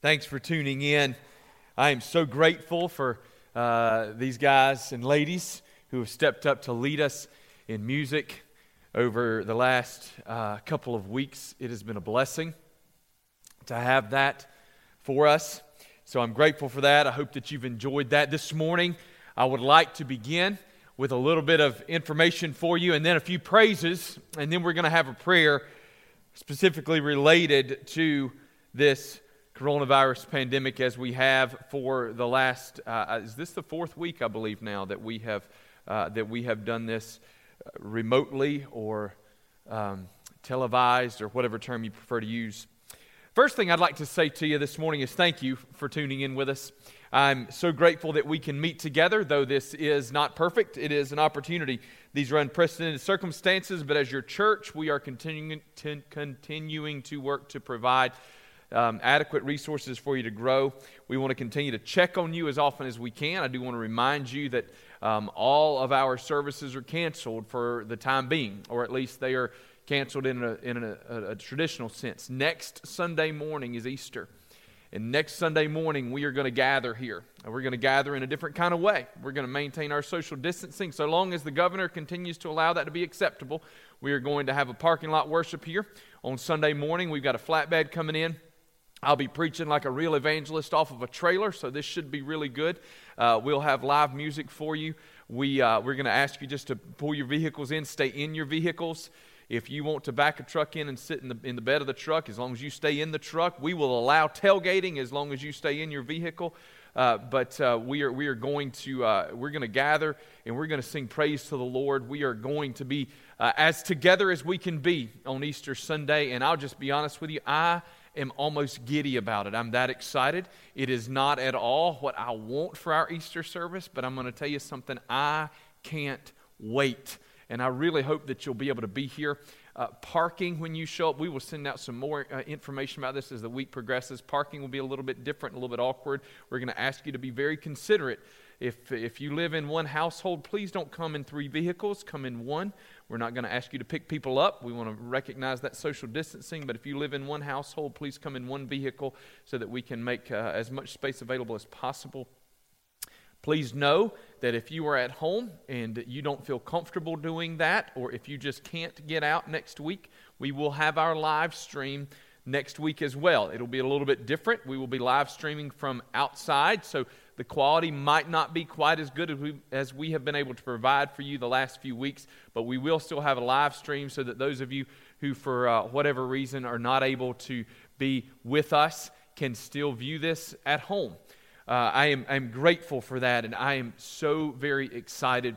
Thanks for tuning in. I am so grateful for uh, these guys and ladies who have stepped up to lead us in music over the last uh, couple of weeks. It has been a blessing to have that for us. So I'm grateful for that. I hope that you've enjoyed that. This morning, I would like to begin with a little bit of information for you and then a few praises, and then we're going to have a prayer specifically related to this coronavirus pandemic as we have for the last uh, is this the fourth week i believe now that we have uh, that we have done this uh, remotely or um, televised or whatever term you prefer to use? First thing i'd like to say to you this morning is thank you for tuning in with us. I'm so grateful that we can meet together though this is not perfect. It is an opportunity. These are unprecedented circumstances but as your church we are continuing to, continuing to work to provide um, adequate resources for you to grow. We want to continue to check on you as often as we can. I do want to remind you that um, all of our services are canceled for the time being, or at least they are canceled in, a, in a, a, a traditional sense. Next Sunday morning is Easter. And next Sunday morning, we are going to gather here. And we're going to gather in a different kind of way. We're going to maintain our social distancing. So long as the governor continues to allow that to be acceptable, we are going to have a parking lot worship here on Sunday morning. We've got a flatbed coming in. I'll be preaching like a real evangelist off of a trailer, so this should be really good. Uh, we'll have live music for you. We, uh, we're going to ask you just to pull your vehicles in, stay in your vehicles. If you want to back a truck in and sit in the, in the bed of the truck, as long as you stay in the truck, we will allow tailgating as long as you stay in your vehicle. Uh, but uh, we, are, we are going to uh, we're going to gather and we're going to sing praise to the Lord. We are going to be uh, as together as we can be on Easter Sunday. And I'll just be honest with you, I am almost giddy about it. I'm that excited. It is not at all what I want for our Easter service, but I'm going to tell you something. I can't wait. And I really hope that you'll be able to be here. Uh, parking when you show up, we will send out some more uh, information about this as the week progresses. Parking will be a little bit different, a little bit awkward. We're going to ask you to be very considerate. If, if you live in one household, please don't come in three vehicles, come in one. We're not going to ask you to pick people up. We want to recognize that social distancing. But if you live in one household, please come in one vehicle so that we can make uh, as much space available as possible. Please know that if you are at home and you don't feel comfortable doing that, or if you just can't get out next week, we will have our live stream next week as well. It'll be a little bit different. We will be live streaming from outside, so the quality might not be quite as good as we, as we have been able to provide for you the last few weeks, but we will still have a live stream so that those of you who, for uh, whatever reason, are not able to be with us can still view this at home. Uh, I am I'm grateful for that, and I am so very excited.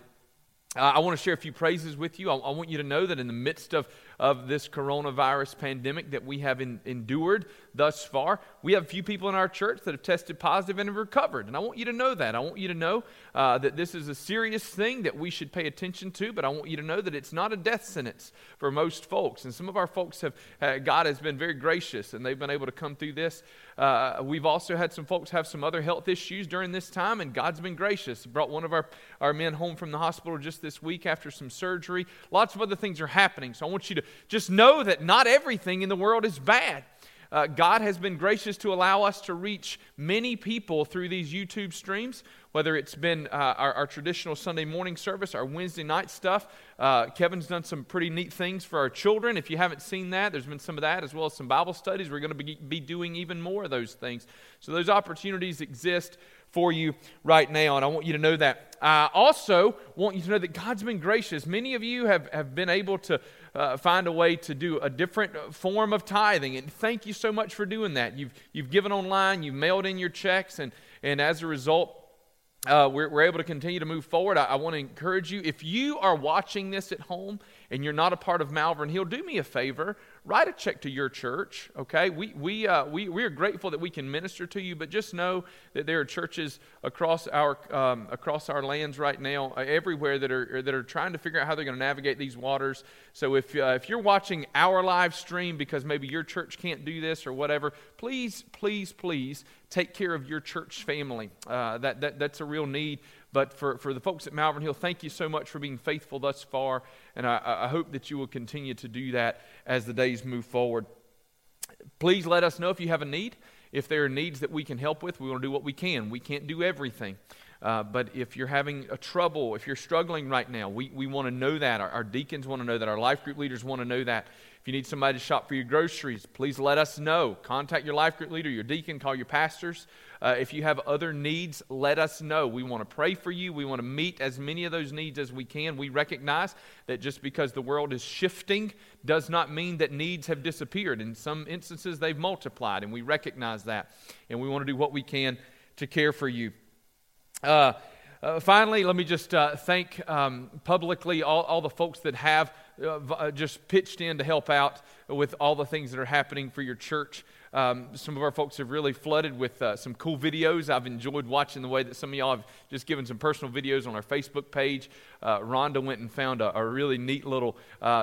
Uh, I want to share a few praises with you. I, I want you to know that in the midst of of this coronavirus pandemic that we have in, endured thus far. We have a few people in our church that have tested positive and have recovered. And I want you to know that. I want you to know uh, that this is a serious thing that we should pay attention to, but I want you to know that it's not a death sentence for most folks. And some of our folks have, uh, God has been very gracious and they've been able to come through this. Uh, we've also had some folks have some other health issues during this time, and God's been gracious. He brought one of our, our men home from the hospital just this week after some surgery. Lots of other things are happening. So I want you to just know that not everything in the world is bad. Uh, God has been gracious to allow us to reach many people through these YouTube streams, whether it's been uh, our, our, traditional Sunday morning service, our Wednesday night stuff. Uh, Kevin's done some pretty neat things for our children. If you haven't seen that, there's been some of that, as well as some Bible studies. We're going to be, be doing even more of those things. So those opportunities exist for you right now, and I want you to know that. I also want you to know that God's been gracious. Many of you have, have been able to uh, find a way to do a different form of tithing, and thank you so much for doing that. You've, you've given online, you've mailed in your checks, and, and as a result, uh, we're, we're, able to continue to move forward. I, I want to encourage you if you are watching this at home and you're not a part of Malvern Hill, do me a favor write a check to your church, okay? We, we, uh, we, we are grateful that we can minister to you, but just know that there are churches across our, um, across our lands right now, uh, everywhere, that are, that are trying to figure out how they're going to navigate these waters. So if, uh, if you're watching our live stream because maybe your church can't do this or whatever, please, please, please take care of your church family. Uh, that, that, that's a real need. But for, for the folks at Malvern Hill, thank you so much for being faithful thus far. And I, I hope that you will continue to do that as the days move forward. Please let us know if you have a need. If there are needs that we can help with, we want to do what we can. We can't do everything. Uh, but if you're having a trouble, if you're struggling right now, we, we want to know that. Our, our deacons want to know that. Our life group leaders want to know that. If you need somebody to shop for your groceries, please let us know. Contact your life group leader, your deacon, call your pastors. Uh, if you have other needs, let us know. We want to pray for you. We want to meet as many of those needs as we can. We recognize that just because the world is shifting does not mean that needs have disappeared. In some instances, they've multiplied, and we recognize that. And we want to do what we can to care for you. Uh, uh, finally, let me just uh, thank um, publicly all, all, the folks that have uh, uh, just pitched in to help out with all the things that are happening for your church. Um, some of our folks have really flooded with uh, some cool videos. I've enjoyed watching the way that some of y'all have just given some personal videos on our Facebook page. Rhonda went and found a, a really neat little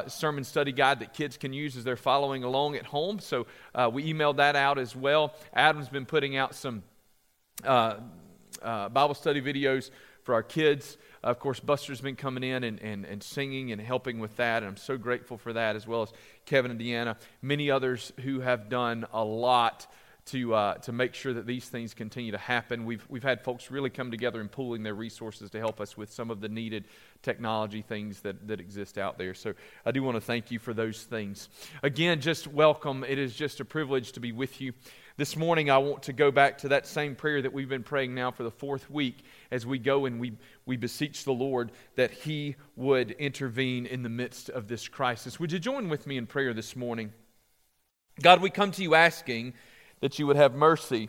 sermon study guide that kids can use as they're following along at home. So we emailed that out as well. Adam's been putting out some uh, Bible study videos for our kids. Of course, Buster's been coming in and, and, and singing and helping with that, and I'm so grateful for that, as well as Kevin and Deanna, many others who have done a lot to, uh, to make sure that these things continue to happen. We've, we've had folks really come together and pooling their resources to help us with some of the needed technology things that, that exist out there. So I do want to thank you for those things. Again, just welcome. It is just a privilege to be with you. This morning, I want to go back to that same prayer that we've been praying now for the fourth week as we go and we, we beseech the Lord that He would intervene in the midst of this crisis. Would you join with me in prayer this morning? God, we come to you asking that you would have mercy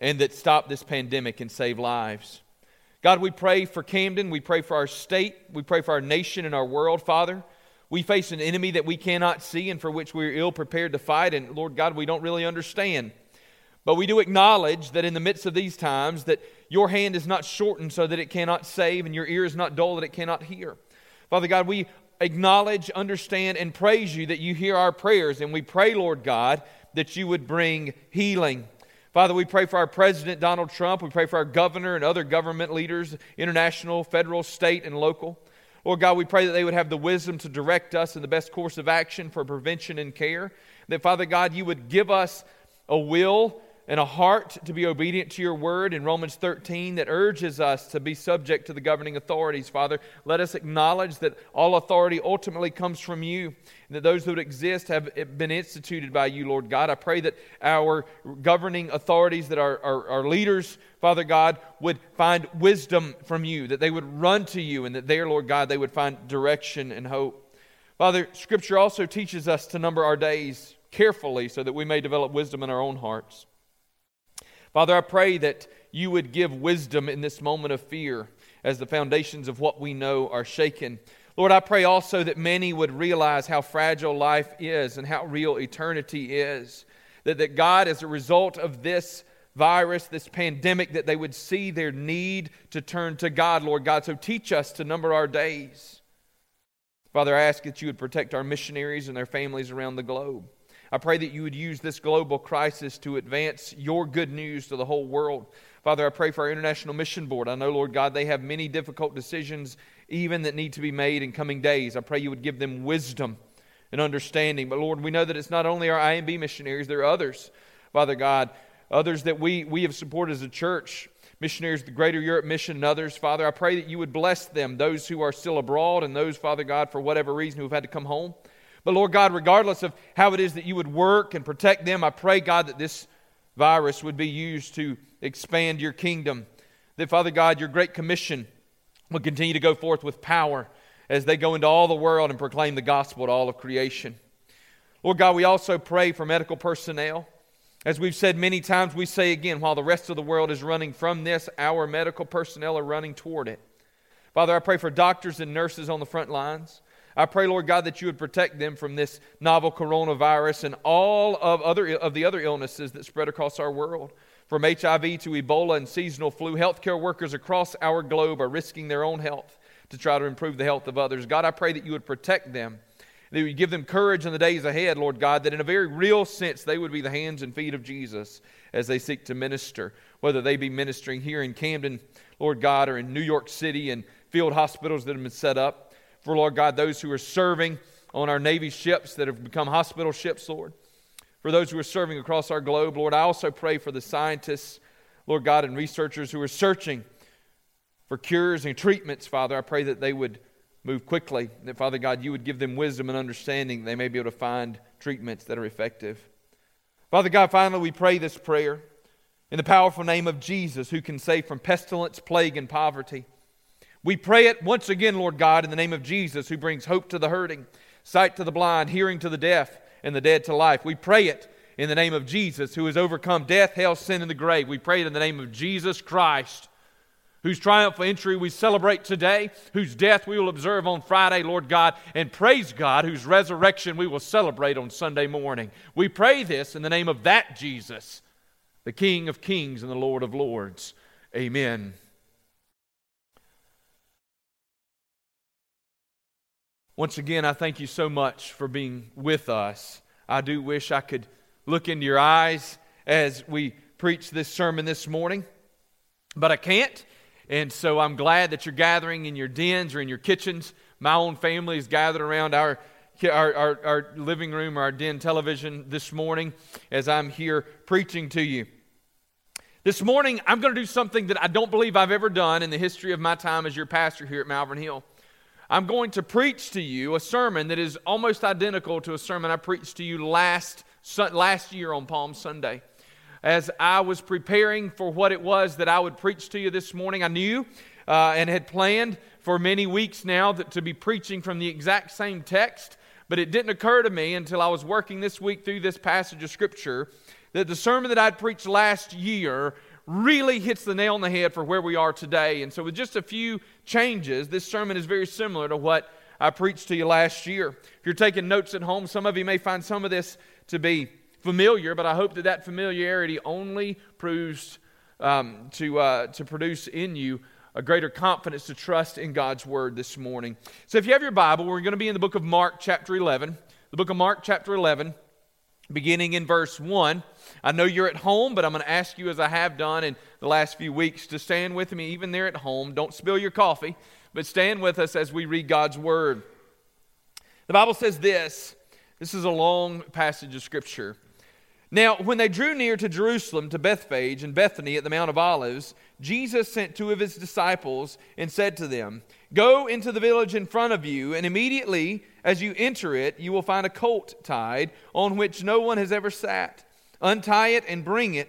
and that stop this pandemic and save lives. God, we pray for Camden. We pray for our state. We pray for our nation and our world, Father. We face an enemy that we cannot see and for which we're ill prepared to fight, and Lord God, we don't really understand. But we do acknowledge that in the midst of these times that your hand is not shortened so that it cannot save and your ear is not dull that it cannot hear. Father God, we acknowledge, understand, and praise you that you hear our prayers, and we pray, Lord God, that you would bring healing. Father, we pray for our President Donald Trump. We pray for our governor and other government leaders, international, federal, state, and local. Lord God, we pray that they would have the wisdom to direct us in the best course of action for prevention and care. That, Father God, you would give us a will and a heart to be obedient to your word in Romans 13 that urges us to be subject to the governing authorities. Father, let us acknowledge that all authority ultimately comes from you, and that those that exist have been instituted by you, Lord God. I pray that our governing authorities, that our, our, our leaders, Father God, would find wisdom from you, that they would run to you, and that there, Lord God, they would find direction and hope. Father, Scripture also teaches us to number our days carefully so that we may develop wisdom in our own hearts. Father, I pray that you would give wisdom in this moment of fear as the foundations of what we know are shaken. Lord, I pray also that many would realize how fragile life is and how real eternity is. That, that God, as a result of this virus, this pandemic, that they would see their need to turn to God, Lord God. So teach us to number our days. Father, I ask that you would protect our missionaries and their families around the globe. I pray that you would use this global crisis to advance your good news to the whole world. Father, I pray for our International Mission Board. I know, Lord God, they have many difficult decisions even that need to be made in coming days. I pray you would give them wisdom and understanding. But Lord, we know that it's not only our IMB missionaries, there are others, Father God, others that we, we have supported as a church missionaries, the Greater Europe Mission, and others. Father, I pray that you would bless them, those who are still abroad and those, Father God, for whatever reason who have had to come home. But Lord God, regardless of how it is that you would work and protect them, I pray, God, that this virus would be used to expand your kingdom. That, Father God, your great commission would continue to go forth with power as they go into all the world and proclaim the gospel to all of creation. Lord God, we also pray for medical personnel. As we've said many times, we say again, while the rest of the world is running from this, our medical personnel are running toward it. Father, I pray for doctors and nurses on the front lines. I pray, Lord God, that you would protect them from this novel coronavirus and all of, other, of the other illnesses that spread across our world. From HIV to Ebola and seasonal flu, healthcare workers across our globe are risking their own health to try to improve the health of others. God, I pray that you would protect them, that you would give them courage in the days ahead, Lord God, that in a very real sense they would be the hands and feet of Jesus as they seek to minister, whether they be ministering here in Camden, Lord God, or in New York City and field hospitals that have been set up for, Lord God, those who are serving on our Navy ships that have become hospital ships, Lord. for those who are serving across our globe. Lord, I also pray for the scientists, Lord God, and researchers who are searching for cures and treatments, Father. I pray that they would move quickly, that, Father God, you would give them wisdom and understanding. They may be able to find treatments that are effective. Father God, finally, we pray this prayer in the powerful name of Jesus, who can save from pestilence, plague, and poverty. We pray it once again, Lord God, in the name of Jesus, who brings hope to the hurting, sight to the blind, hearing to the deaf, and the dead to life. We pray it in the name of Jesus, who has overcome death, hell, sin, and the grave. We pray it in the name of Jesus Christ, whose triumphal entry we celebrate today, whose death we will observe on Friday, Lord God, and praise God, whose resurrection we will celebrate on Sunday morning. We pray this in the name of that Jesus, the King of kings and the Lord of lords. Amen. Once again, I thank you so much for being with us. I do wish I could look into your eyes as we preach this sermon this morning, but I can't. And so I'm glad that you're gathering in your dens or in your kitchens. My own family is gathered around our, our, our, our living room or our den television this morning as I'm here preaching to you. This morning, I'm going to do something that I don't believe I've ever done in the history of my time as your pastor here at Malvern Hill. I'm going to preach to you a sermon that is almost identical to a sermon I preached to you last, last year on Palm Sunday as I was preparing for what it was that I would preach to you this morning, I knew uh, and had planned for many weeks now that, to be preaching from the exact same text, but it didn't occur to me until I was working this week through this passage of Scripture that the sermon that I'd preached last year really hits the nail on the head for where we are today. And so, with just a few changes, this sermon is very similar to what I preached to you last year. If you're taking notes at home, some of you may find some of this to be familiar, but I hope that that familiarity only proves um, to, uh, to produce in you a greater confidence to trust in God's word this morning. So if you have your Bible, we're going to be in the book of Mark, chapter 11. The book of Mark, chapter 11, beginning in verse 1. I know you're at home, but I'm going to ask you, as I have done in the last few weeks, to stand with me even there at home. Don't spill your coffee, but stand with us as we read God's word. The Bible says this this is a long passage of Scripture. Now, when they drew near to Jerusalem, to Bethphage and Bethany at the Mount of Olives, Jesus sent two of his disciples and said to them, Go into the village in front of you, and immediately as you enter it, you will find a colt tied on which no one has ever sat. Untie it and bring it.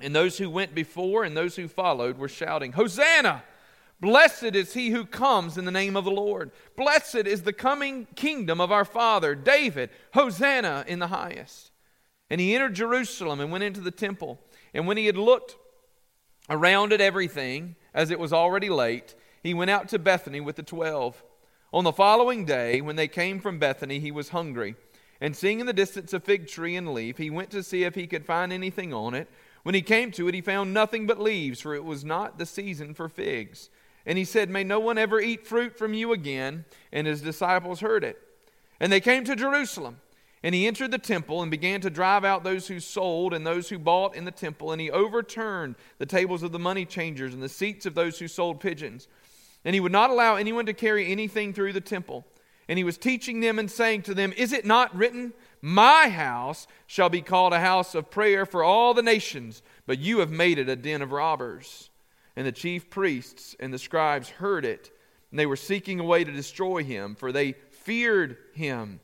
And those who went before and those who followed were shouting, Hosanna! Blessed is he who comes in the name of the Lord. Blessed is the coming kingdom of our father David. Hosanna in the highest. And he entered Jerusalem and went into the temple. And when he had looked around at everything, as it was already late, he went out to Bethany with the twelve. On the following day, when they came from Bethany, he was hungry. And seeing in the distance a fig tree and leaf, he went to see if he could find anything on it. When he came to it, he found nothing but leaves, for it was not the season for figs. And he said, May no one ever eat fruit from you again. And his disciples heard it. And they came to Jerusalem. And he entered the temple and began to drive out those who sold and those who bought in the temple. And he overturned the tables of the money changers and the seats of those who sold pigeons. And he would not allow anyone to carry anything through the temple. And he was teaching them and saying to them, Is it not written, My house shall be called a house of prayer for all the nations, but you have made it a den of robbers? And the chief priests and the scribes heard it, and they were seeking a way to destroy him, for they feared him,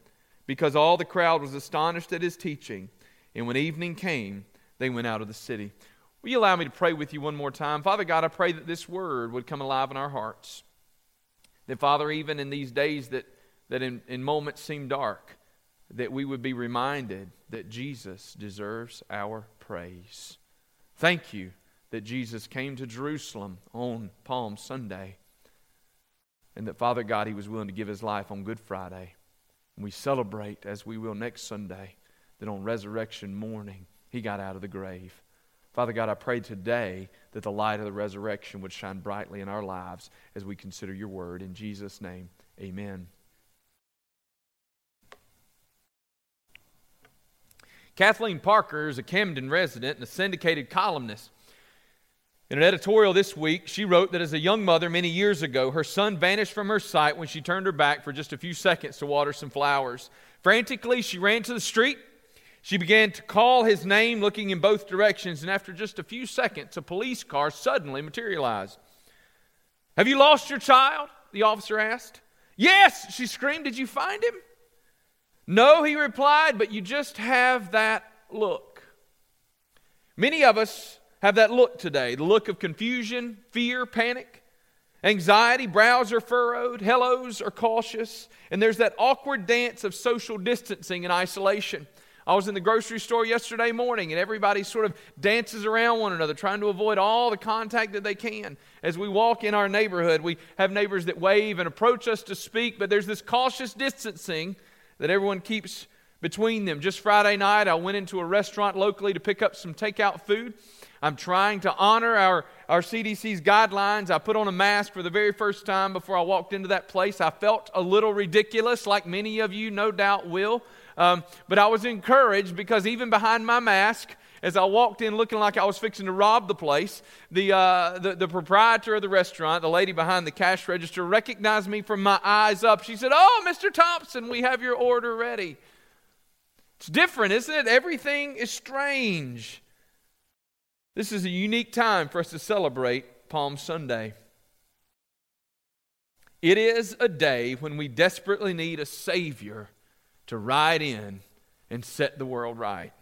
because all the crowd was astonished at his teaching. And when evening came, they went out of the city. Will you allow me to pray with you one more time? Father God, I pray that this word would come alive in our hearts. That, Father, even in these days that, that in, in moments seem dark, that we would be reminded that Jesus deserves our praise. Thank you that Jesus came to Jerusalem on Palm Sunday, and that Father God, He was willing to give His life on Good Friday. And we celebrate, as we will next Sunday, that on resurrection morning, he got out of the grave. Father God, I pray today that the light of the resurrection would shine brightly in our lives as we consider your word. In Jesus' name, amen. Kathleen Parker is a Camden resident and a syndicated columnist. In an editorial this week, she wrote that as a young mother many years ago, her son vanished from her sight when she turned her back for just a few seconds to water some flowers. Frantically, she ran to the street. She began to call his name, looking in both directions, and after just a few seconds, a police car suddenly materialized. Have you lost your child? The officer asked. Yes, she screamed. Did you find him? No, he replied, but you just have that look. Many of us have that look today the look of confusion, fear, panic, anxiety. Brows are furrowed, hellos are cautious, and there's that awkward dance of social distancing and isolation. I was in the grocery store yesterday morning, and everybody sort of dances around one another, trying to avoid all the contact that they can. As we walk in our neighborhood, we have neighbors that wave and approach us to speak, but there's this cautious distancing that everyone keeps between them. Just Friday night, I went into a restaurant locally to pick up some takeout food. I'm trying to honor our, our CDC's guidelines. I put on a mask for the very first time before I walked into that place. I felt a little ridiculous, like many of you no doubt will. Um, but I was encouraged because even behind my mask, as I walked in looking like I was fixing to rob the place, the, uh, the, the, proprietor of the restaurant, the lady behind the cash register, recognized me from my eyes up. She said, Oh, Mr. Thompson, we have your order ready. It's different, isn't it? Everything is strange. This is a unique time for us to celebrate Palm Sunday. It is a day when we desperately need a Savior to ride in and set the world right.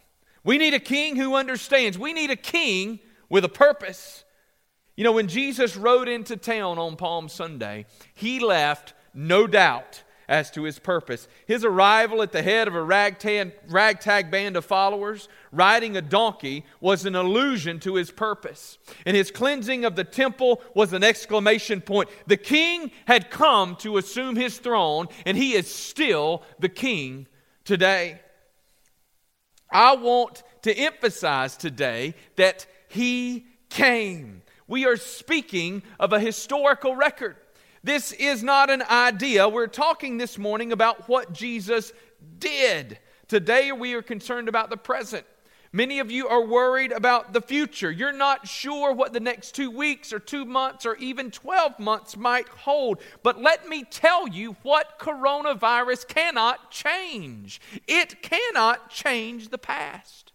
We need a king who understands. We need a king with a purpose. You know, when Jesus rode into town on Palm Sunday, he left no doubt as to his purpose. His arrival at the head of a ragtag, ragtag band of followers, riding a donkey, was an allusion to his purpose. And his cleansing of the temple was an exclamation point. The king had come to assume his throne, and he is still the king today. I want to emphasize today that he came. We are speaking of a historical record. This is not an idea. We're talking this morning about what Jesus did. Today, we are concerned about the present. Many of you are worried about the future. You're not sure what the next two weeks or two months or even 12 months might hold. But let me tell you what coronavirus cannot change it cannot change the past.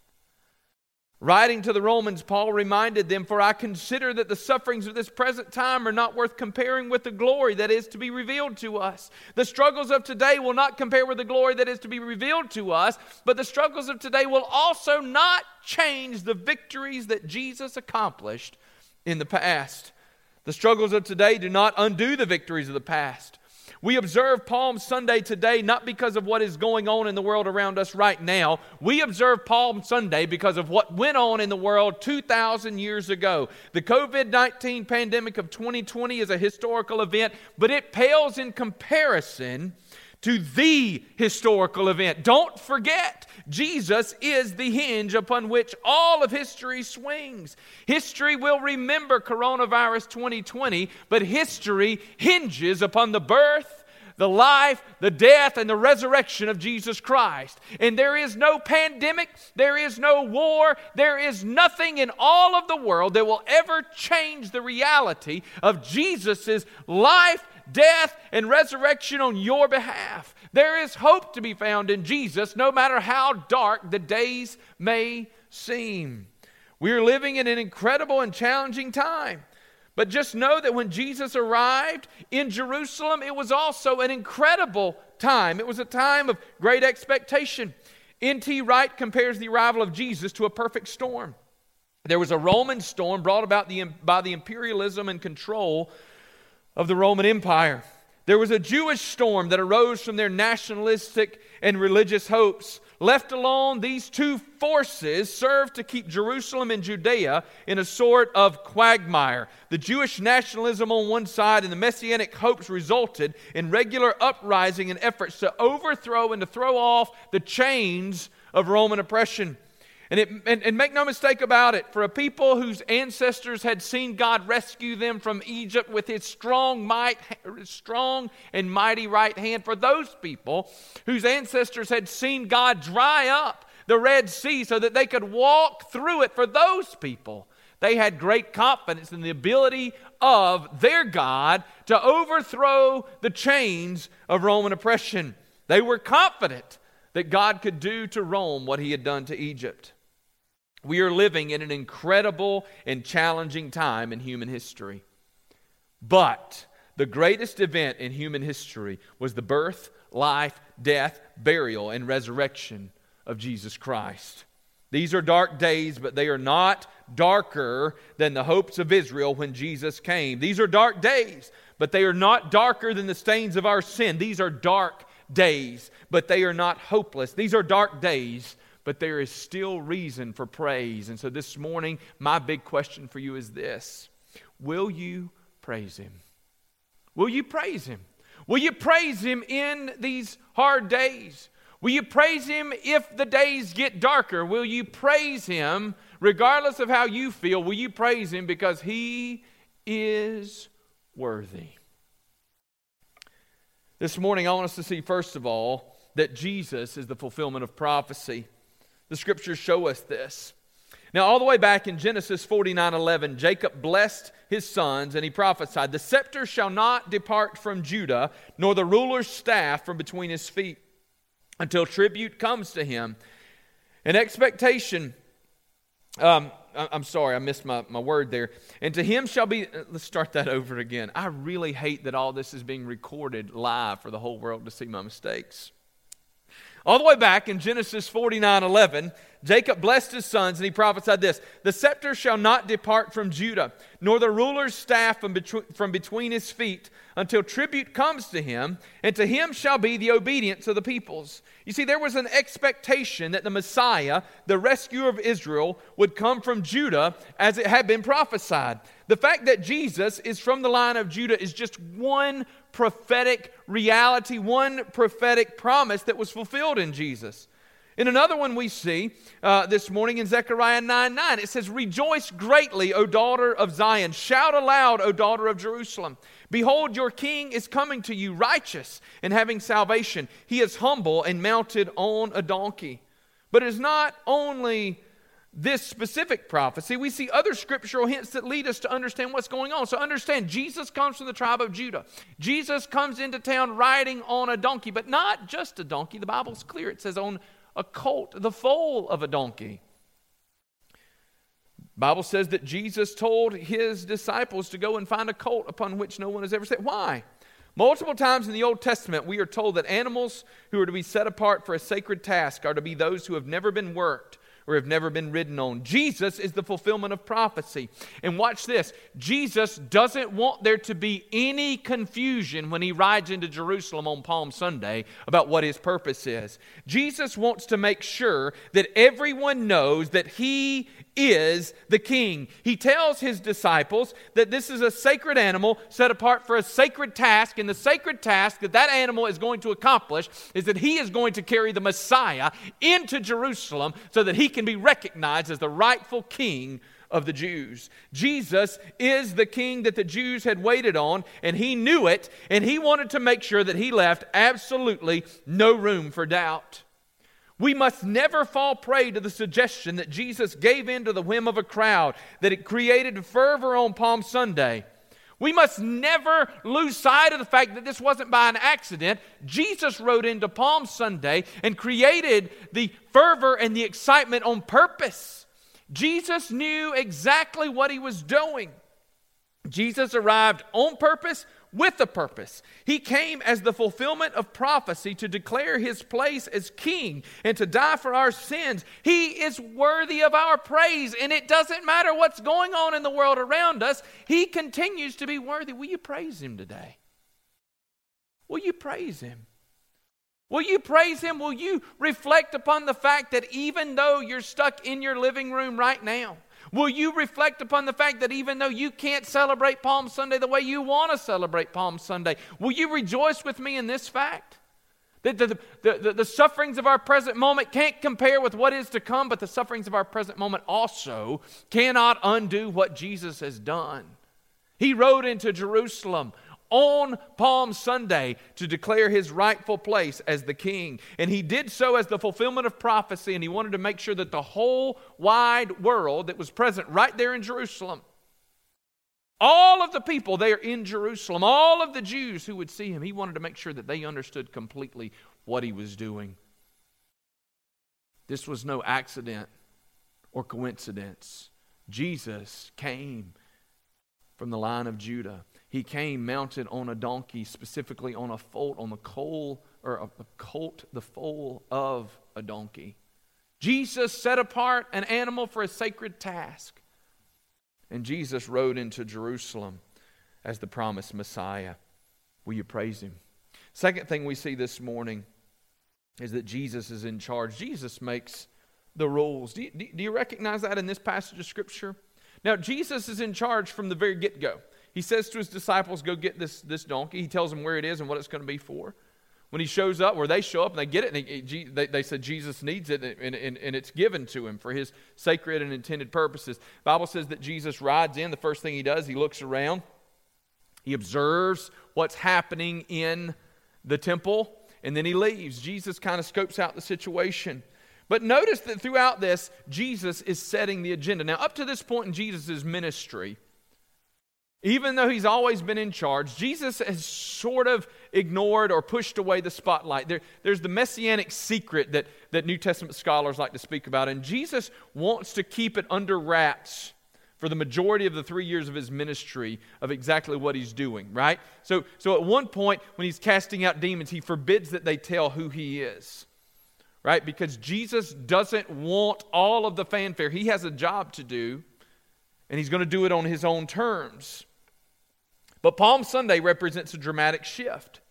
Writing to the Romans, Paul reminded them, For I consider that the sufferings of this present time are not worth comparing with the glory that is to be revealed to us. The struggles of today will not compare with the glory that is to be revealed to us, but the struggles of today will also not change the victories that Jesus accomplished in the past. The struggles of today do not undo the victories of the past. We observe Palm Sunday today not because of what is going on in the world around us right now. We observe Palm Sunday because of what went on in the world 2,000 years ago. The COVID 19 pandemic of 2020 is a historical event, but it pales in comparison to the historical event. Don't forget, Jesus is the hinge upon which all of history swings. History will remember coronavirus 2020, but history hinges upon the birth, the life, the death, and the resurrection of Jesus Christ. And there is no pandemic, there is no war, there is nothing in all of the world that will ever change the reality of Jesus' life, death, and resurrection on your behalf. There is hope to be found in Jesus, no matter how dark the days may seem. We are living in an incredible and challenging time. But just know that when Jesus arrived in Jerusalem, it was also an incredible time. It was a time of great expectation. N.T. Wright compares the arrival of Jesus to a perfect storm. There was a Roman storm brought about the, by the imperialism and control of the Roman Empire. There was a Jewish storm that arose from their nationalistic and religious hopes. Left alone, these two forces served to keep Jerusalem and Judea in a sort of quagmire. The Jewish nationalism on one side and the messianic hopes resulted in regular uprising and efforts to overthrow and to throw off the chains of Roman oppression. And, it, and, and, make no mistake about it, for a people whose ancestors had seen God rescue them from Egypt with his strong might, strong and mighty right hand, for those people whose ancestors had seen God dry up the Red Sea so that they could walk through it, for those people, they had great confidence in the ability of their God to overthrow the chains of Roman oppression. They were confident that God could do to Rome what he had done to Egypt. We are living in an incredible and challenging time in human history. But the greatest event in human history was the birth, life, death, burial, and resurrection of Jesus Christ. These are dark days, but they are not darker than the hopes of Israel when Jesus came. These are dark days, but they are not darker than the stains of our sin. These are dark days, but they are not hopeless. These are dark days, but there is still reason for praise. And so this morning, my big question for you is this Will you praise Him? Will you praise Him? Will you praise Him in these hard days? Will you praise Him if the days get darker? Will you praise Him regardless of how you feel? Will you praise Him because He is worthy? This morning, I want us to see, first of all, that Jesus is the fulfillment of prophecy. The scriptures show us this. Now, all the way back in Genesis 49 11, Jacob blessed his sons and he prophesied, The scepter shall not depart from Judah, nor the ruler's staff from between his feet, until tribute comes to him. An expectation, um, I'm sorry, I missed my, my word there. And to him shall be, let's start that over again. I really hate that all this is being recorded live for the whole world to see my mistakes. All the way back in Genesis 49 11, Jacob blessed his sons and he prophesied this The scepter shall not depart from Judah, nor the ruler's staff from, between, from between his feet, until tribute comes to him, and to him shall be the obedience of the peoples. You see, there was an expectation that the Messiah, the rescuer of Israel, would come from Judah as it had been prophesied. The fact that Jesus is from the line of Judah is just one prophetic reality, one prophetic promise that was fulfilled in Jesus. In another one, we see uh, this morning in Zechariah 9 9, it says, Rejoice greatly, O daughter of Zion. Shout aloud, O daughter of Jerusalem. Behold, your king is coming to you, righteous and having salvation. He is humble and mounted on a donkey. But it is not only this specific prophecy, we see other scriptural hints that lead us to understand what's going on. So, understand, Jesus comes from the tribe of Judah. Jesus comes into town riding on a donkey, but not just a donkey. The Bible's clear. It says on a colt, the foal of a donkey. Bible says that Jesus told his disciples to go and find a colt upon which no one has ever sat. Why? Multiple times in the Old Testament, we are told that animals who are to be set apart for a sacred task are to be those who have never been worked, or have never been ridden on. Jesus is the fulfillment of prophecy. And watch this Jesus doesn't want there to be any confusion when he rides into Jerusalem on Palm Sunday about what his purpose is. Jesus wants to make sure that everyone knows that he is the king. He tells his disciples that this is a sacred animal set apart for a sacred task, and the sacred task that that animal is going to accomplish is that he is going to carry the Messiah into Jerusalem so that he can be recognized as the rightful king of the Jews. Jesus is the king that the Jews had waited on, and he knew it, and he wanted to make sure that he left absolutely no room for doubt. We must never fall prey to the suggestion that Jesus gave in to the whim of a crowd, that it created fervor on Palm Sunday. We must never lose sight of the fact that this wasn't by an accident. Jesus rode into Palm Sunday and created the fervor and the excitement on purpose. Jesus knew exactly what he was doing. Jesus arrived on purpose with a purpose. He came as the fulfillment of prophecy to declare his place as king and to die for our sins. He is worthy of our praise, and it doesn't matter what's going on in the world around us, he continues to be worthy. Will you praise him today? Will you praise him? Will you praise him? Will you reflect upon the fact that even though you're stuck in your living room right now, Will you reflect upon the fact that even though you can't celebrate Palm Sunday the way you want to celebrate Palm Sunday, will you rejoice with me in this fact? The, the, the, the, sufferings of our present moment can't compare with what is to come, but the sufferings of our present moment also cannot undo what Jesus has done. He rode into Jerusalem on Palm Sunday to declare his rightful place as the king. And he did so as the fulfillment of prophecy, and he wanted to make sure that the whole wide world that was present right there in Jerusalem all of the people there in Jerusalem, all of the Jews who would see him, he wanted to make sure that they understood completely what he was doing. This was no accident or coincidence. Jesus came from the line of Judah. He came mounted on a donkey, specifically on a foal, on the coal or a, a colt, the foal of a donkey. Jesus set apart an animal for a sacred task. And Jesus rode into Jerusalem as the promised Messiah. Will you praise him? Second thing we see this morning is that Jesus is in charge. Jesus makes the rules. Do you, do you recognize that in this passage of Scripture? Now, Jesus is in charge from the very get go. He says to his disciples, Go get this, this donkey. He tells them where it is and what it's going to be for when he shows up, where they show up and they get it, and he, they, they said Jesus needs it, and, and, and it's given to him for his sacred and intended purposes. The Bible says that Jesus rides in. The first thing he does, he looks around, he observes what's happening in the temple, and then he leaves. Jesus kind of scopes out the situation. But notice that throughout this, Jesus is setting the agenda. Now, up to this point in Jesus' ministry, even though he's always been in charge, Jesus has sort of ignored or pushed away the spotlight. There, there's the messianic secret that, that New Testament scholars like to speak about, and Jesus wants to keep it under wraps for the majority of the three years of his ministry of exactly what he's doing, right? So, so at one point, when he's casting out demons, he forbids that they tell who he is, right? Because Jesus doesn't want all of the fanfare. He has a job to do, and he's going to do it on his own terms. But Palm Sunday represents a dramatic shift.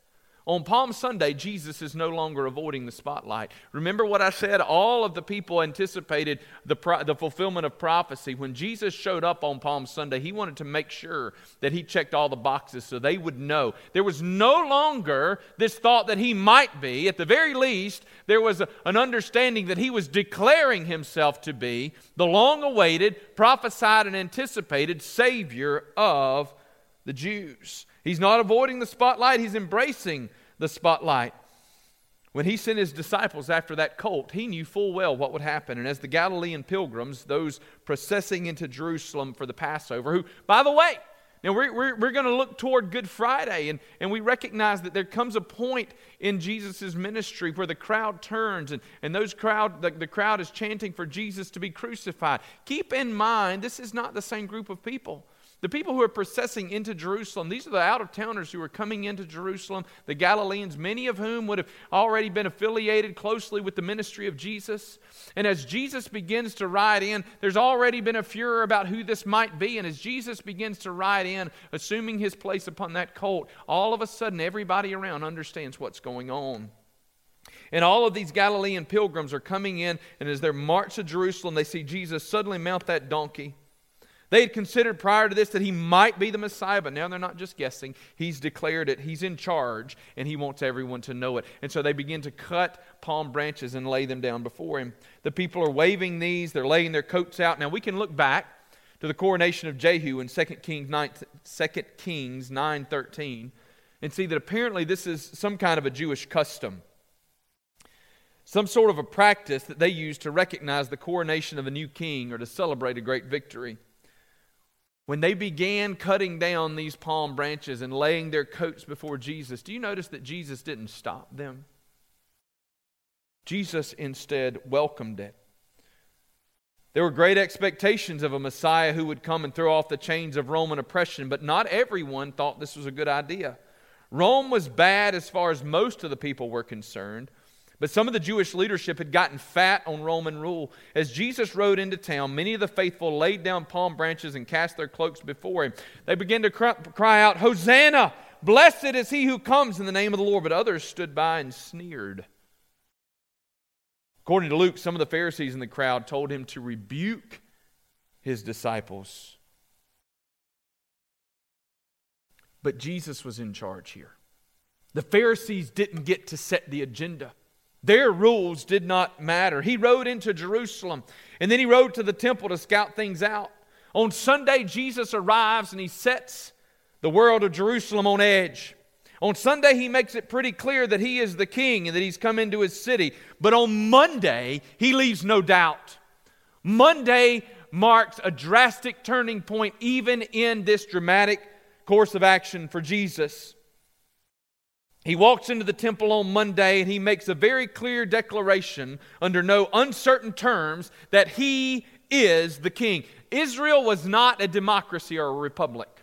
On Palm Sunday, Jesus is no longer avoiding the spotlight. Remember what I said? All of the people anticipated the, the fulfillment of prophecy. When Jesus showed up on Palm Sunday, he wanted to make sure that he checked all the boxes so they would know. There was no longer this thought that he might be. At the very least, there was a, an understanding that he was declaring himself to be the long awaited, prophesied, and anticipated Savior of the Jews. He's not avoiding the spotlight, he's embracing the spotlight. When he sent his disciples after that colt, he knew full well what would happen. And as the Galilean pilgrims, those processing into Jerusalem for the Passover, who, by the way, now we're, we're, we're going to look toward Good Friday, and, and we recognize that there comes a point in Jesus' ministry where the crowd turns, and, and those crowd, the, the crowd is chanting for Jesus to be crucified. Keep in mind, this is not the same group of people. The people who are processing into Jerusalem, these are the out of towners who are coming into Jerusalem, the Galileans, many of whom would have already been affiliated closely with the ministry of Jesus. And as Jesus begins to ride in, there's already been a furor about who this might be. And as Jesus begins to ride in, assuming his place upon that colt, all of a sudden everybody around understands what's going on. And all of these Galilean pilgrims are coming in, and as they're marched to Jerusalem, they see Jesus suddenly mount that donkey. They had considered prior to this that he might be the Messiah, but now they're not just guessing. He's declared it. He's in charge, and he wants everyone to know it. And so they begin to cut palm branches and lay them down before him. The people are waving these, they're laying their coats out. Now we can look back to the coronation of Jehu in 2 Kings 9, 2 Kings 9 13 and see that apparently this is some kind of a Jewish custom. Some sort of a practice that they use to recognize the coronation of a new king or to celebrate a great victory. When they began cutting down these palm branches and laying their coats before Jesus, do you notice that Jesus didn't stop them? Jesus instead welcomed it. There were great expectations of a Messiah who would come and throw off the chains of Roman oppression, but not everyone thought this was a good idea. Rome was bad as far as most of the people were concerned, but some of the Jewish leadership had gotten fat on Roman rule. As Jesus rode into town, many of the faithful laid down palm branches and cast their cloaks before him. They began to cry out, Hosanna! Blessed is he who comes in the name of the Lord. But others stood by and sneered. According to Luke, some of the Pharisees in the crowd told him to rebuke his disciples. But Jesus was in charge here. The Pharisees didn't get to set the agenda. Their rules did not matter. He rode into Jerusalem and then he rode to the temple to scout things out. On Sunday, Jesus arrives and he sets the world of Jerusalem on edge. On Sunday, he makes it pretty clear that he is the king and that he's come into his city. But on Monday, he leaves no doubt. Monday marks a drastic turning point, even in this dramatic course of action for Jesus. He walks into the temple on Monday and he makes a very clear declaration under no uncertain terms that he is the king. Israel was not a democracy or a republic.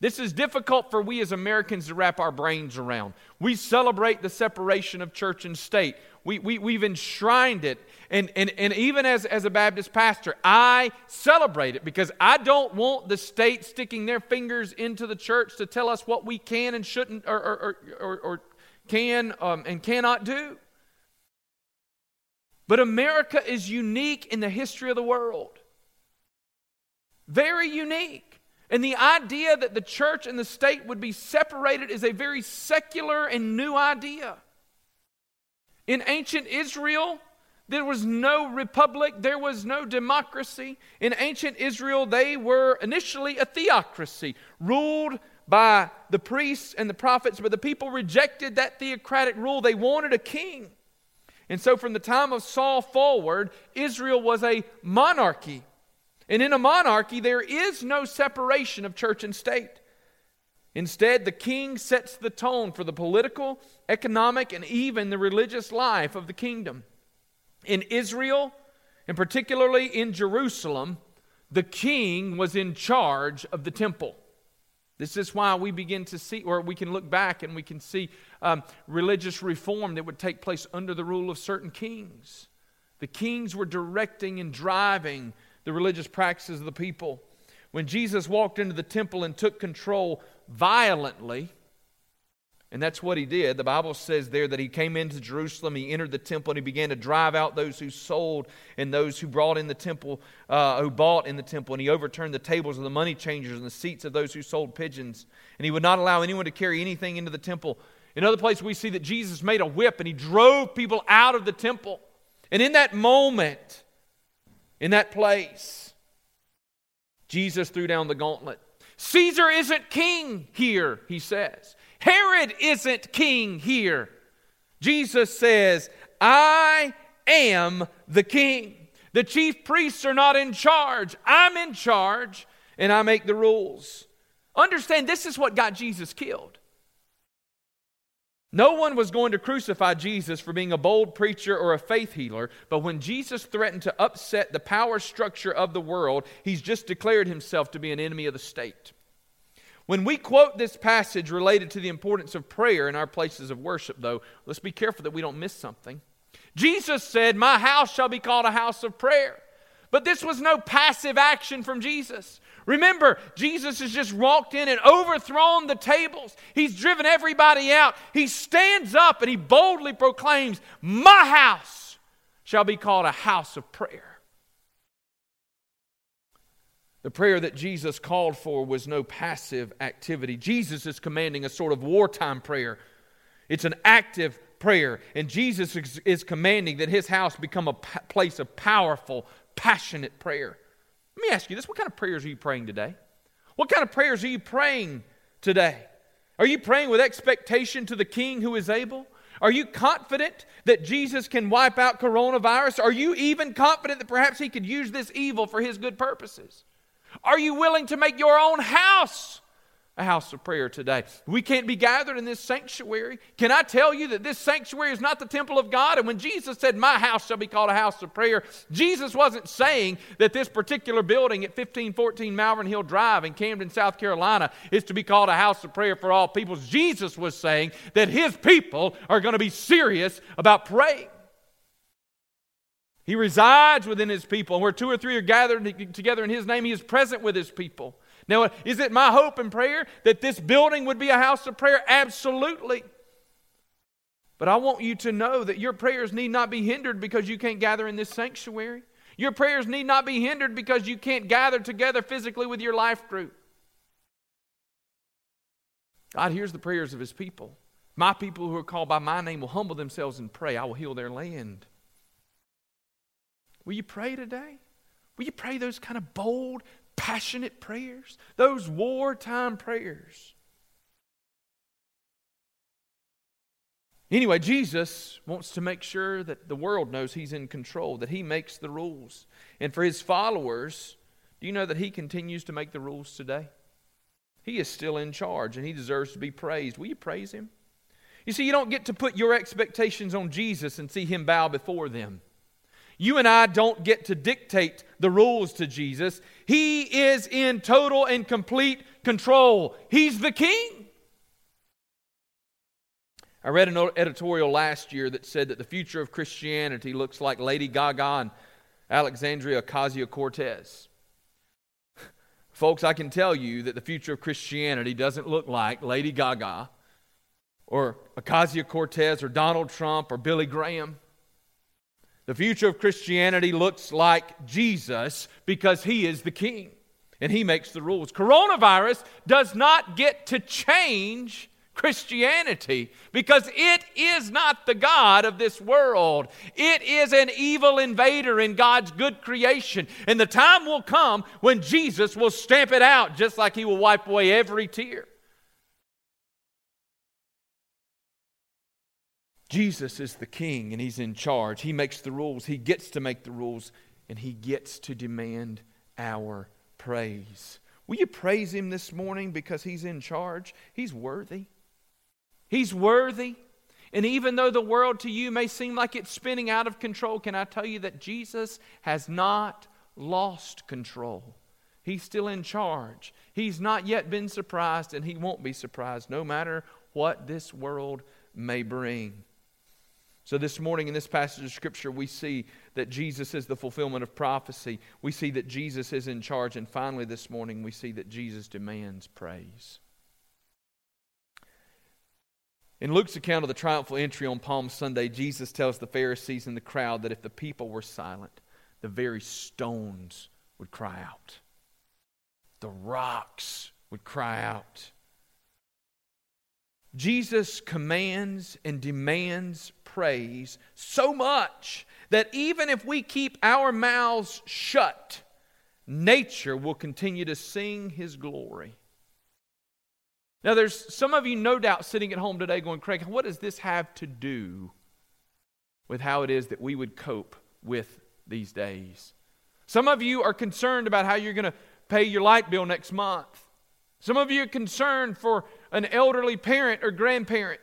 This is difficult for we as Americans to wrap our brains around. We celebrate the separation of church and state. We, we, we've enshrined it. And, and, and even as, as a Baptist pastor, I celebrate it because I don't want the state sticking their fingers into the church to tell us what we can and shouldn't or, or, or, or can um, and cannot do. But America is unique in the history of the world. Very unique. And the idea that the church and the state would be separated is a very secular and new idea. In ancient Israel, there was no republic, there was no democracy. In ancient Israel, they were initially a theocracy, ruled by the priests and the prophets, but the people rejected that theocratic rule. They wanted a king. And so, from the time of Saul forward, Israel was a monarchy. And in a monarchy, there is no separation of church and state. Instead, the king sets the tone for the political, economic, and even the religious life of the kingdom. In Israel, and particularly in Jerusalem, the king was in charge of the temple. This is why we begin to see, or we can look back and we can see um, religious reform that would take place under the rule of certain kings. The kings were directing and driving the religious practices of the people. When Jesus walked into the temple and took control violently, and that's what he did. The Bible says there that he came into Jerusalem, he entered the temple, and he began to drive out those who sold and those who brought in the temple, uh, who bought in the temple, and he overturned the tables of the money changers and the seats of those who sold pigeons. And he would not allow anyone to carry anything into the temple. In other places, we see that Jesus made a whip and he drove people out of the temple. And in that moment, in that place, Jesus threw down the gauntlet. Caesar isn't king here, he says. Herod isn't king here. Jesus says, I am the king. The chief priests are not in charge. I'm in charge, and I make the rules. Understand, this is what got Jesus killed. No one was going to crucify Jesus for being a bold preacher or a faith healer, but when Jesus threatened to upset the power structure of the world, he's just declared himself to be an enemy of the state. When we quote this passage related to the importance of prayer in our places of worship, though, let's be careful that we don't miss something. Jesus said, My house shall be called a house of prayer. But this was no passive action from Jesus. Remember, Jesus has just walked in and overthrown the tables. He's driven everybody out. He stands up and he boldly proclaims, My house shall be called a house of prayer. The prayer that Jesus called for was no passive activity. Jesus is commanding a sort of wartime prayer, it's an active prayer. And Jesus is commanding that his house become a place of powerful, passionate prayer. Let me ask you this what kind of prayers are you praying today? What kind of prayers are you praying today? Are you praying with expectation to the King who is able? Are you confident that Jesus can wipe out coronavirus? Are you even confident that perhaps he could use this evil for his good purposes? Are you willing to make your own house a house of prayer today. We can't be gathered in this sanctuary. Can I tell you that this sanctuary is not the temple of God? And when Jesus said, My house shall be called a house of prayer, Jesus wasn't saying that this particular building at 1514 Malvern Hill Drive in Camden, South Carolina, is to be called a house of prayer for all peoples. Jesus was saying that his people are going to be serious about praying. He resides within his people, and where two or three are gathered together in his name, he is present with his people. Now, is it my hope and prayer that this building would be a house of prayer? Absolutely. But I want you to know that your prayers need not be hindered because you can't gather in this sanctuary. Your prayers need not be hindered because you can't gather together physically with your life group. God hears the prayers of his people. My people who are called by my name will humble themselves and pray. I will heal their land. Will you pray today? Will you pray those kind of bold, passionate prayers? Those wartime prayers? Anyway, Jesus wants to make sure that the world knows he's in control, that he makes the rules. And for his followers, do you know that he continues to make the rules today? He is still in charge and he deserves to be praised. Will you praise him? You see, you don't get to put your expectations on Jesus and see him bow before them. You and I don't get to dictate the rules to Jesus. He is in total and complete control. He's the king. I read an editorial last year that said that the future of Christianity looks like Lady Gaga and Alexandria Ocasio Cortez. Folks, I can tell you that the future of Christianity doesn't look like Lady Gaga or Ocasio Cortez or Donald Trump or Billy Graham. The future of Christianity looks like Jesus because he is the king and he makes the rules. Coronavirus does not get to change Christianity because it is not the God of this world. It is an evil invader in God's good creation. And the time will come when Jesus will stamp it out just like he will wipe away every tear. Jesus is the king and he's in charge. He makes the rules, he gets to make the rules, and he gets to demand our praise. Will you praise him this morning because he's in charge? He's worthy. He's worthy. And even though the world to you may seem like it's spinning out of control, can I tell you that Jesus has not lost control? He's still in charge. He's not yet been surprised, and he won't be surprised no matter what this world may bring. So, this morning in this passage of Scripture, we see that Jesus is the fulfillment of prophecy. We see that Jesus is in charge. And finally, this morning, we see that Jesus demands praise. In Luke's account of the triumphal entry on Palm Sunday, Jesus tells the Pharisees and the crowd that if the people were silent, the very stones would cry out, the rocks would cry out. Jesus commands and demands praise so much that even if we keep our mouths shut, nature will continue to sing his glory. Now, there's some of you, no doubt, sitting at home today going, Craig, what does this have to do with how it is that we would cope with these days? Some of you are concerned about how you're going to pay your light bill next month. Some of you are concerned for an elderly parent or grandparent.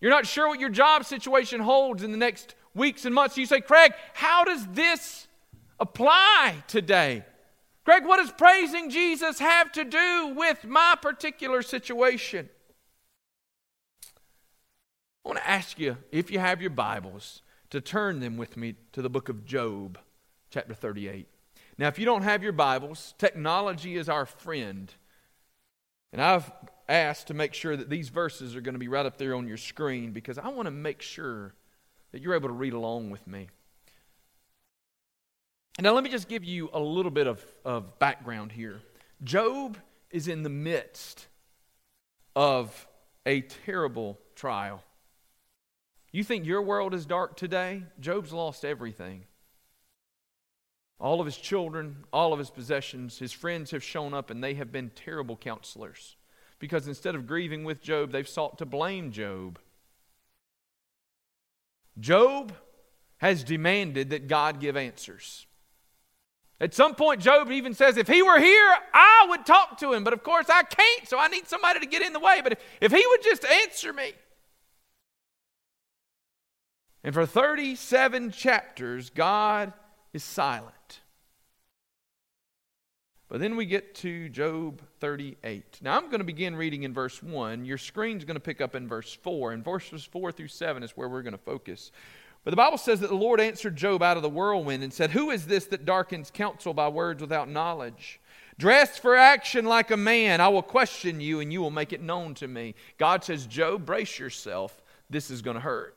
You're not sure what your job situation holds in the next weeks and months. You say, Craig, how does this apply today? Craig, what does praising Jesus have to do with my particular situation? I want to ask you, if you have your Bibles, to turn them with me to the book of Job, chapter 38. Now, if you don't have your Bibles, technology is our friend. And I've asked to make sure that these verses are going to be right up there on your screen because I want to make sure that you're able to read along with me. Now, let me just give you a little bit of, of background here. Job is in the midst of a terrible trial. You think your world is dark today? Job's lost everything all of his children, all of his possessions. His friends have shown up and they have been terrible counselors because instead of grieving with Job, they've sought to blame Job. Job has demanded that God give answers. At some point, Job even says, If he were here, I would talk to him. But of course, I can't, so I need somebody to get in the way. But if, if he would just answer me. And for 37 chapters, God is silent. But then we get to Job 38. Now I'm going to begin reading in verse 1. Your screen's going to pick up in verse 4. And verses 4 through 7 is where we're going to focus. But the Bible says that the Lord answered Job out of the whirlwind and said, Who is this that darkens counsel by words without knowledge? Dress for action like a man. I will question you and you will make it known to me. God says, Job, brace yourself. This is going to hurt.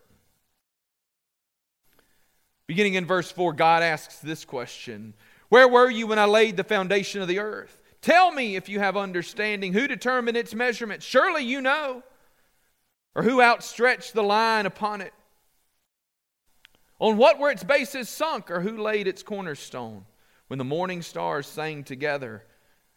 Beginning in verse 4, God asks this question where were you when I laid the foundation of the earth? Tell me if you have understanding. Who determined its measurement? Surely you know. Or who outstretched the line upon it? On what were its bases sunk, or who laid its cornerstone? When the morning stars sang together,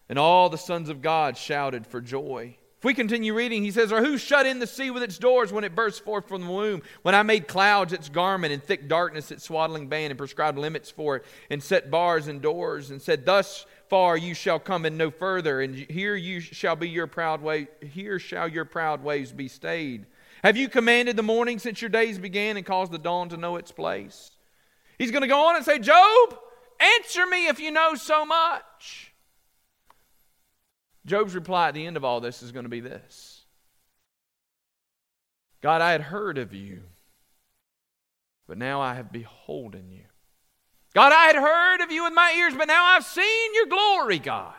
and all the sons of God shouted for joy. We continue reading, he says, Or who shut in the sea with its doors when it burst forth from the womb? When I made clouds its garment, and thick darkness its swaddling band, and prescribed limits for it, and set bars and doors, and said, Thus far you shall come and no further, and here you shall be your proud way, here shall your proud waves be stayed. Have you commanded the morning since your days began and caused the dawn to know its place? He's going to go on and say, Job, answer me if you know so much. Job's reply at the end of all this is going to be this God, I had heard of you, but now I have beholden you. God, I had heard of you with my ears, but now I've seen your glory, God.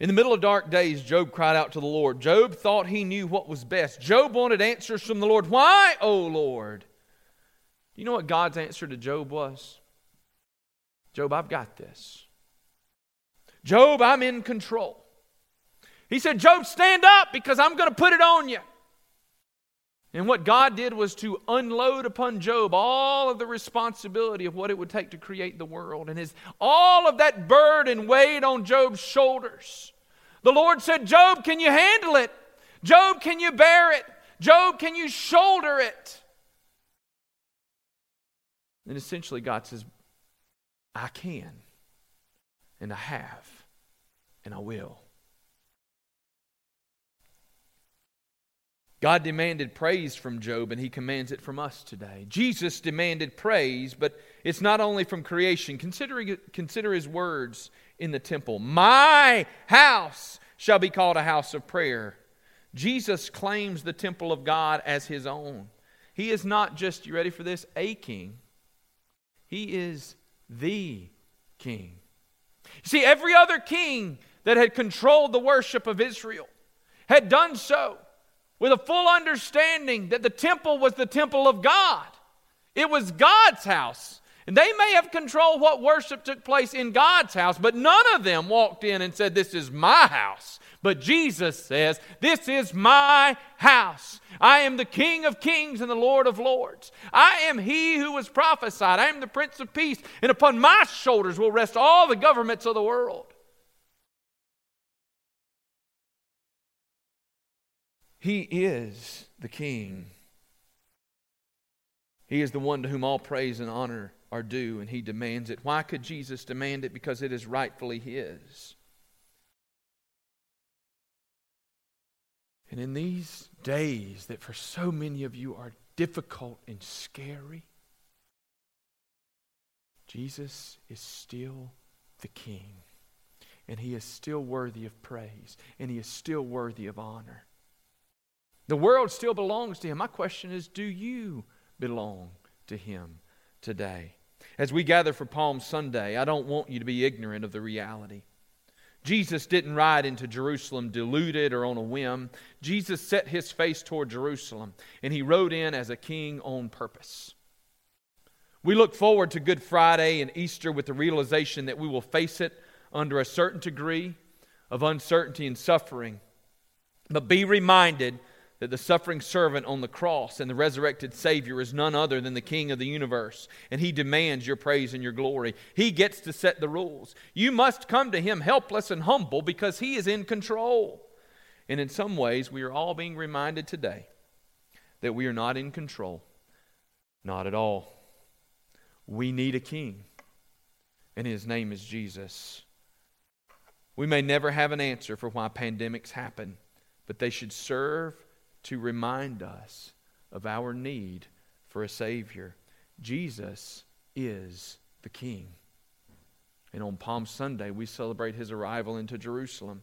In the middle of dark days, Job cried out to the Lord. Job thought he knew what was best. Job wanted answers from the Lord. Why, O Lord? Do you know what God's answer to Job was? Job, I've got this. Job, I'm in control. He said, Job, stand up because I'm going to put it on you. And what God did was to unload upon Job all of the responsibility of what it would take to create the world. And his, all of that burden weighed on Job's shoulders. The Lord said, Job, can you handle it? Job, can you bear it? Job, can you shoulder it? And essentially, God says, I can, and I have, and I will. God demanded praise from Job, and he commands it from us today. Jesus demanded praise, but it's not only from creation. Consider, consider his words in the temple My house shall be called a house of prayer. Jesus claims the temple of God as his own. He is not just, you ready for this, a king, he is the king. You see, every other king that had controlled the worship of Israel had done so with a full understanding that the temple was the temple of God. It was God's house. They may have controlled what worship took place in God's house, but none of them walked in and said, This is my house. But Jesus says, This is my house. I am the King of kings and the Lord of lords. I am he who was prophesied. I am the Prince of peace, and upon my shoulders will rest all the governments of the world. He is the King. He is the one to whom all praise and honor are due, and he demands it. Why could Jesus demand it? Because it is rightfully his. And in these days that for so many of you are difficult and scary, Jesus is still the King. And he is still worthy of praise. And he is still worthy of honor. The world still belongs to him. My question is do you belong to him today? As we gather for Palm Sunday, I don't want you to be ignorant of the reality. Jesus didn't ride into Jerusalem deluded or on a whim. Jesus set his face toward Jerusalem, and he rode in as a king on purpose. We look forward to Good Friday and Easter with the realization that we will face it under a certain degree of uncertainty and suffering. But be reminded that the suffering servant on the cross and the resurrected Savior is none other than the King of the universe, and He demands your praise and your glory. He gets to set the rules. You must come to Him helpless and humble because He is in control. And in some ways, we are all being reminded today that we are not in control. Not at all. We need a King, and His name is Jesus. We may never have an answer for why pandemics happen, but they should serve to remind us of our need for a Savior. Jesus is the King. And on Palm Sunday, we celebrate his arrival into Jerusalem.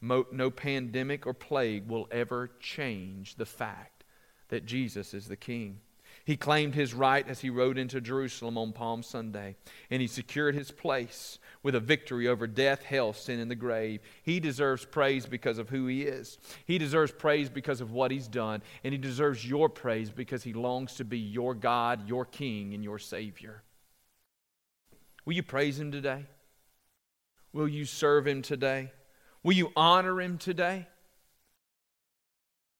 No pandemic or plague will ever change the fact that Jesus is the King. He claimed his right as he rode into Jerusalem on Palm Sunday, and he secured his place with a victory over death, hell, sin, and the grave. He deserves praise because of who he is. He deserves praise because of what he's done, and he deserves your praise because he longs to be your God, your King, and your Savior. Will you praise him today? Will you serve him today? Will you honor him today?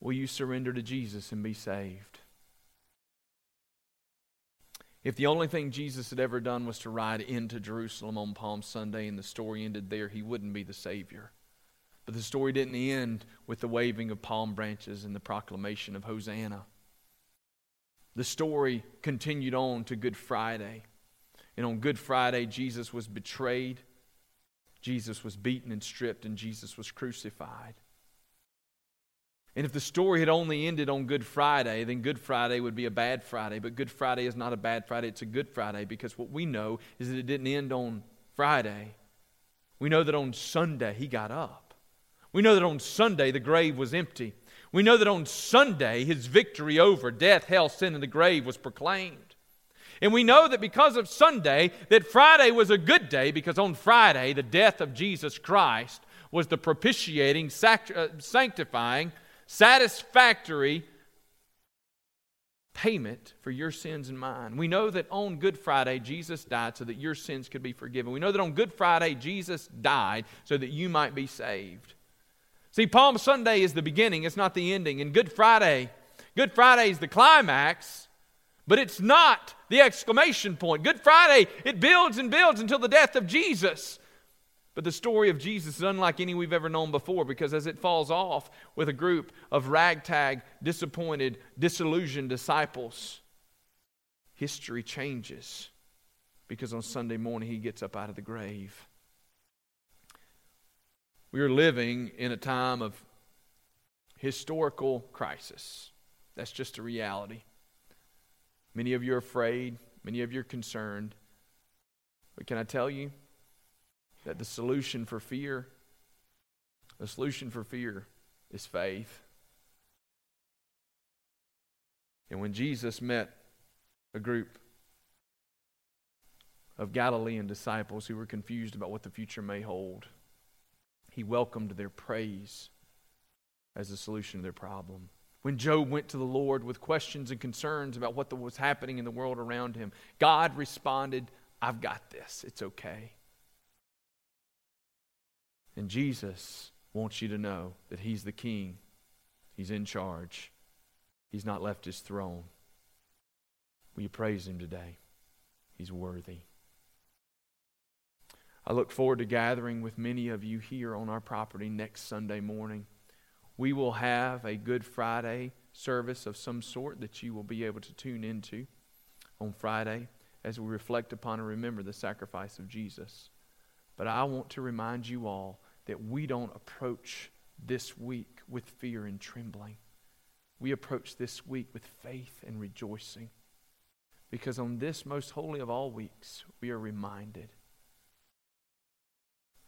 Will you surrender to Jesus and be saved? If the only thing Jesus had ever done was to ride into Jerusalem on Palm Sunday and the story ended there, he wouldn't be the Savior. But the story didn't end with the waving of palm branches and the proclamation of Hosanna. The story continued on to Good Friday. And on Good Friday, Jesus was betrayed, Jesus was beaten and stripped, and Jesus was crucified. And if the story had only ended on Good Friday, then Good Friday would be a bad Friday. But Good Friday is not a bad Friday, it's a good Friday because what we know is that it didn't end on Friday. We know that on Sunday he got up. We know that on Sunday the grave was empty. We know that on Sunday his victory over death, hell, sin, and the grave was proclaimed. And we know that because of Sunday, that Friday was a good day because on Friday the death of Jesus Christ was the propitiating, uh, sanctifying, satisfactory payment for your sins and mine. We know that on Good Friday, Jesus died so that your sins could be forgiven. We know that on Good Friday, Jesus died so that you might be saved. See, Palm Sunday is the beginning, it's not the ending. And Good Friday, Good Friday is the climax, but it's not the exclamation point. Good Friday, it builds and builds until the death of Jesus. But the story of Jesus is unlike any we've ever known before because as it falls off with a group of ragtag, disappointed, disillusioned disciples, history changes because on Sunday morning he gets up out of the grave. We are living in a time of historical crisis. That's just a reality. Many of you are afraid, many of you are concerned. But can I tell you, that the solution for fear, the solution for fear is faith. And when Jesus met a group of Galilean disciples who were confused about what the future may hold, he welcomed their praise as the solution to their problem. When Job went to the Lord with questions and concerns about what was happening in the world around him, God responded, I've got this. It's okay. And Jesus wants you to know that He's the King, He's in charge, He's not left His throne. Will you praise Him today? He's worthy. I look forward to gathering with many of you here on our property next Sunday morning. We will have a Good Friday service of some sort that you will be able to tune into on Friday as we reflect upon and remember the sacrifice of Jesus. But I want to remind you all that we don't approach this week with fear and trembling. We approach this week with faith and rejoicing. Because on this most holy of all weeks, we are reminded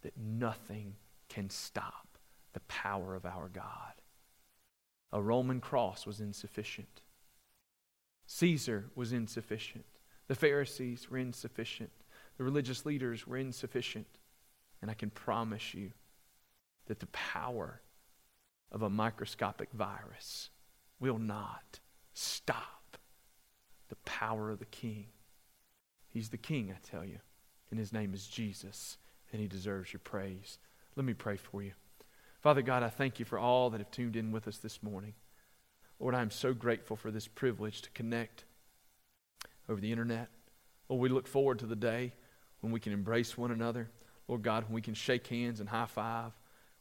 that nothing can stop the power of our God. A Roman cross was insufficient. Caesar was insufficient. The Pharisees were insufficient. The religious leaders were insufficient. And I can promise you that the power of a microscopic virus will not stop the power of the King. He's the King, I tell you, and his name is Jesus, and he deserves your praise. Let me pray for you. Father God, I thank you for all that have tuned in with us this morning. Lord, I'm so grateful for this privilege to connect over the internet. Lord, we look forward to the day when we can embrace one another. Lord God, when we can shake hands and high five.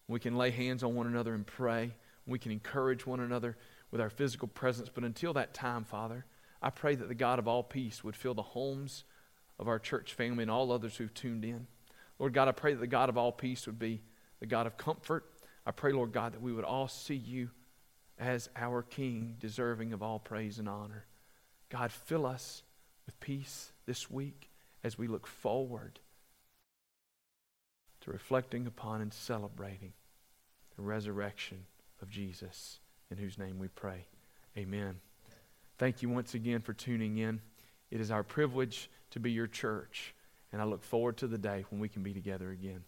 We can lay hands on one another and pray. We can encourage one another with our physical presence. But until that time, Father, I pray that the God of all peace would fill the homes of our church family and all others who've tuned in. Lord God, I pray that the God of all peace would be the God of comfort. I pray, Lord God, that we would all see you as our King, deserving of all praise and honor. God, fill us with peace this week as we look forward to reflecting upon and celebrating the resurrection of Jesus, in whose name we pray. Amen. Thank you once again for tuning in. It is our privilege to be your church, and I look forward to the day when we can be together again.